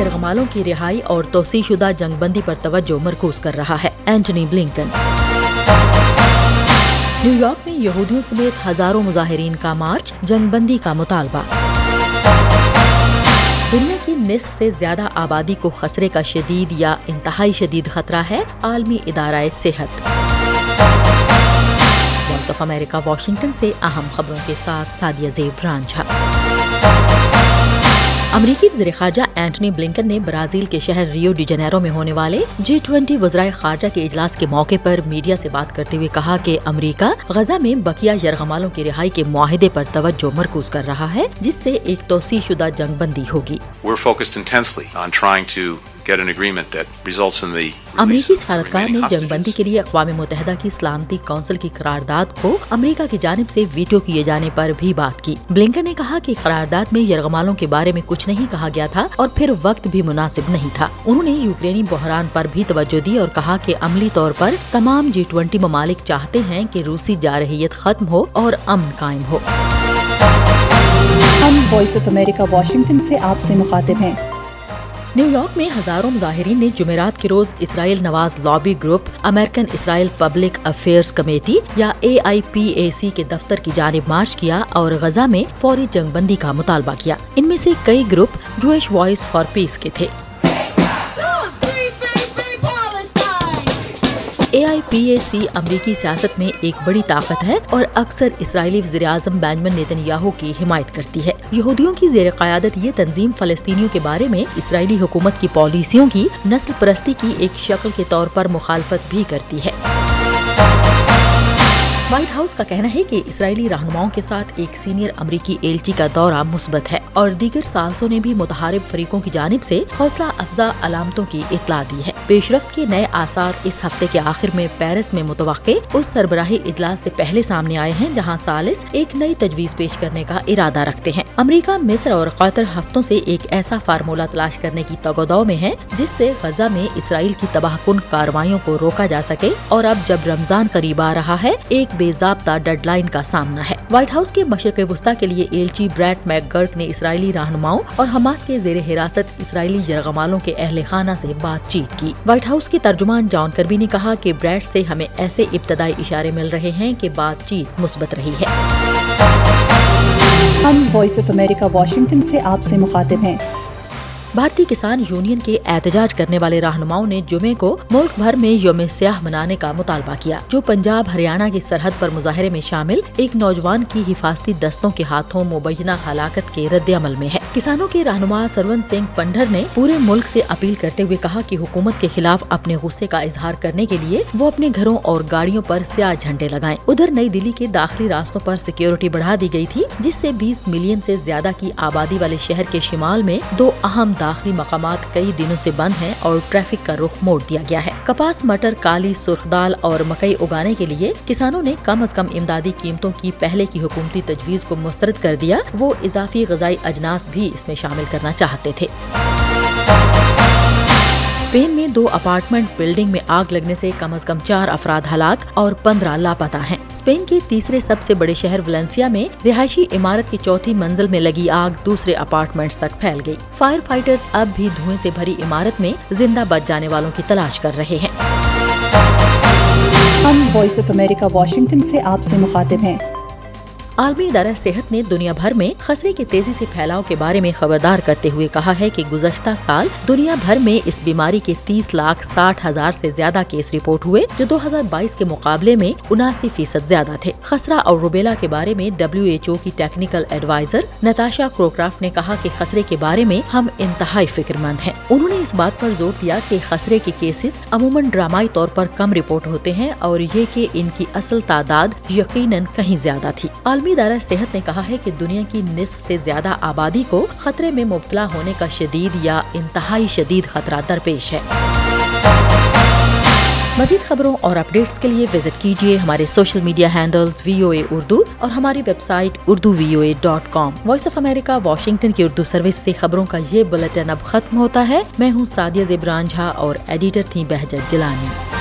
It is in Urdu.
یرغمالوں کی رہائی اور توسیع شدہ جنگ بندی پر توجہ مرکوز کر رہا ہے۔ Antony Blinken. نیو یارک میں یہودیوں سمیت ہزاروں مظاہرین کا مارچ، جنگ بندی کا مطالبہ۔ دنیا کی نصف سے زیادہ آبادی کو خسرے کا شدید یا انتہائی شدید خطرہ ہے عالمی ادارہ صحت۔ آف امریکہ، واشنگٹن سے اہم خبروں کے ساتھ سادیہ زیب رانجھا۔ امریکی وزیر خارجہ اینٹنی بلنکن نے برازیل کے شہر ریو ڈی جنیرو میں ہونے والے جی ٹوینٹی وزرائے خارجہ کے اجلاس کے موقع پر میڈیا سے بات کرتے ہوئے کہا کہ امریکہ غزہ میں بقیہ یرغمالوں کی رہائی کے معاہدے پر توجہ مرکوز کر رہا ہے، جس سے ایک توسیع شدہ جنگ بندی ہوگی۔ امریکی سفارتکار نے جنگ بندی کے لیے اقوام متحدہ کی سلامتی کونسل کی قرارداد کو امریکہ کی جانب سے ویٹو کیے جانے پر بھی بات کی۔ بلنکن نے کہا کہ قرارداد میں یرغمالوں کے بارے میں کچھ نہیں کہا گیا تھا اور پھر وقت بھی مناسب نہیں تھا۔ انہوں نے یوکرینی بحران پر بھی توجہ دی اور کہا کہ عملی طور پر تمام جی ٹوینٹی ممالک چاہتے ہیں کہ روسی جارحیت ختم ہو اور امن قائم ہو۔ ہم وائس آف امریکہ واشنگٹن سے آپ سے مخاطب ہیں۔ نیو یارک میں ہزاروں مظاہرین نے جمعرات کے روز اسرائیل نواز lobby group, American Israel public affairs committee یا اے آئی پی اے سی کے دفتر کی جانب مارچ کیا اور غزہ میں فوری جنگ بندی کا مطالبہ کیا۔ ان میں سے کئی group Jewish voice for peace کے تھے۔ اے آئی پی اے سی امریکی سیاست میں ایک بڑی طاقت ہے اور اکثر اسرائیلی وزیر اعظم بینجمن نیتن یاہو کی حمایت کرتی ہے۔ یہودیوں کی زیر قیادت یہ تنظیم فلسطینیوں کے بارے میں اسرائیلی حکومت کی پالیسیوں کی نسل پرستی کی ایک شکل کے طور پر مخالفت بھی کرتی ہے۔ وائٹ ہاؤس کا کہنا ہے کہ اسرائیلی رہنماؤں کے ساتھ ایک سینئر امریکی ایلچی کا دورہ مثبت ہے اور دیگر سالسوں نے بھی متحارب فریقوں کی جانب سے حوصلہ افزا علامتوں کی اطلاع دی ہے۔ پیش رفت کے نئے آثار اس ہفتے کے آخر میں پیرس میں متوقع اس سربراہی اجلاس سے پہلے سامنے آئے ہیں، جہاں سالس ایک نئی تجویز پیش کرنے کا ارادہ رکھتے ہیں۔ امریکہ، مصر اور قطر ہفتوں سے ایک ایسا فارمولہ تلاش کرنے کی تگودو میں ہے جس سے غزہ میں اسرائیل کی تباہ کن کاروائیوں کو روکا جا سکے۔ اور اب جب رمضان قریب آ رہا ہے، ایک بے ضابطہ ڈیڈ لائن کا سامنا ہے۔ وائٹ ہاؤس کے مشرق وسطی کے لیے ایلچی بریڈ میک گرٹ نے اسرائیلی رہنماؤں اور حماس کے زیر حراست اسرائیلی یرغمالوں کے اہل خانہ سے بات چیت کی۔ وائٹ ہاؤس کے ترجمان جان کربی نے کہا کہ بریڈ سے ہمیں ایسے ابتدائی اشارے مل رہے ہیں کہ بات چیت مثبت رہی ہے۔ ہم وائس آف امریکہ واشنگٹن سے آپ سے مخاطب ہیں۔ بھارتی کسان یونین کے احتجاج کرنے والے رہنماؤں نے جمعے کو ملک بھر میں یوم سیاہ منانے کا مطالبہ کیا، جو پنجاب، ہریانہ کی سرحد پر مظاہرے میں شامل ایک نوجوان کی حفاظتی دستوں کے ہاتھوں مبینہ ہلاکت کے رد عمل میں ہے۔ کسانوں کے رہنما سرون سنگھ پنڈر نے پورے ملک سے اپیل کرتے ہوئے کہا کہ حکومت کے خلاف اپنے غصے کا اظہار کرنے کے لیے وہ اپنے گھروں اور گاڑیوں پر سیاہ جھنڈے لگائیں۔ ادھر نئی دلی کے داخلی راستوں پر سیکیورٹی بڑھا دی گئی تھی، جس سے بیس ملین سے زیادہ کی آبادی والے شہر کے شمال میں دو اہم داخلی مقامات کئی دنوں سے بند ہیں اور ٹریفک کا رخ موڑ دیا گیا ہے۔ کپاس، مٹر، کالی، سرخ دال اور مکئی اگانے کے لیے کسانوں نے کم از کم امدادی قیمتوں کی پہلے کی حکومتی تجویز کو مسترد کر دیا۔ وہ اضافی غذائی اجناس بھی اس میں شامل کرنا چاہتے تھے۔ اسپین میں دو اپارٹمنٹ بلڈنگ میں آگ لگنے سے کم از کم چار افراد ہلاک اور پندرہ لاپتہ ہیں۔ اسپین کے تیسرے سب سے بڑے شہر ولنسیا میں رہائشی عمارت کی چوتھی منزل میں لگی آگ دوسرے اپارٹمنٹس تک پھیل گئی۔ فائر فائٹرز اب بھی دھوئیں سے بھری عمارت میں زندہ بچ جانے والوں کی تلاش کر رہے ہیں۔ ہم وائس آف امریکہ، واشنگٹن سے آپ سے مخاطب ہیں۔ عالمی ادارہ صحت نے دنیا بھر میں خسرے کے تیزی سے پھیلاؤ کے بارے میں خبردار کرتے ہوئے کہا ہے کہ گزشتہ سال دنیا بھر میں اس بیماری کے تیس لاکھ ساٹھ ہزار سے زیادہ کیس رپورٹ ہوئے جو دو ہزار بائیس کے مقابلے میں اناسی فیصد زیادہ تھے۔ خسرہ اور روبیلا کے بارے میں ڈبلیو ایچ او کی ٹیکنیکل ایڈوائزر نتاشا کروکرافٹ نے کہا کہ خسرے کے بارے میں ہم انتہائی فکر مند ہیں۔ انہوں نے اس بات پر زور دیا کہ خسرے کے کیسز عموماً ڈرامائی طور پر کم رپورٹ ہوتے ہیں اور یہ کہ ان کی اصل تعداد یقیناً کہیں زیادہ تھی۔ عالمی ادارہ صحت نے کہا ہے کہ دنیا کی نصف سے زیادہ آبادی کو خطرے میں مبتلا ہونے کا شدید یا انتہائی شدید خطرہ درپیش ہے۔ مزید خبروں اور اپڈیٹس کے لیے وزٹ کیجیے ہمارے social media handles V O A Urdu اور ہماری website Urdu V O A dot com. Voice of America, Washington کی اردو سروس سے خبروں کا یہ بلٹن اب ختم ہوتا ہے۔ میں ہوں سادیہ زیبران جھا اور ایڈیٹر تھی بہجت جلانی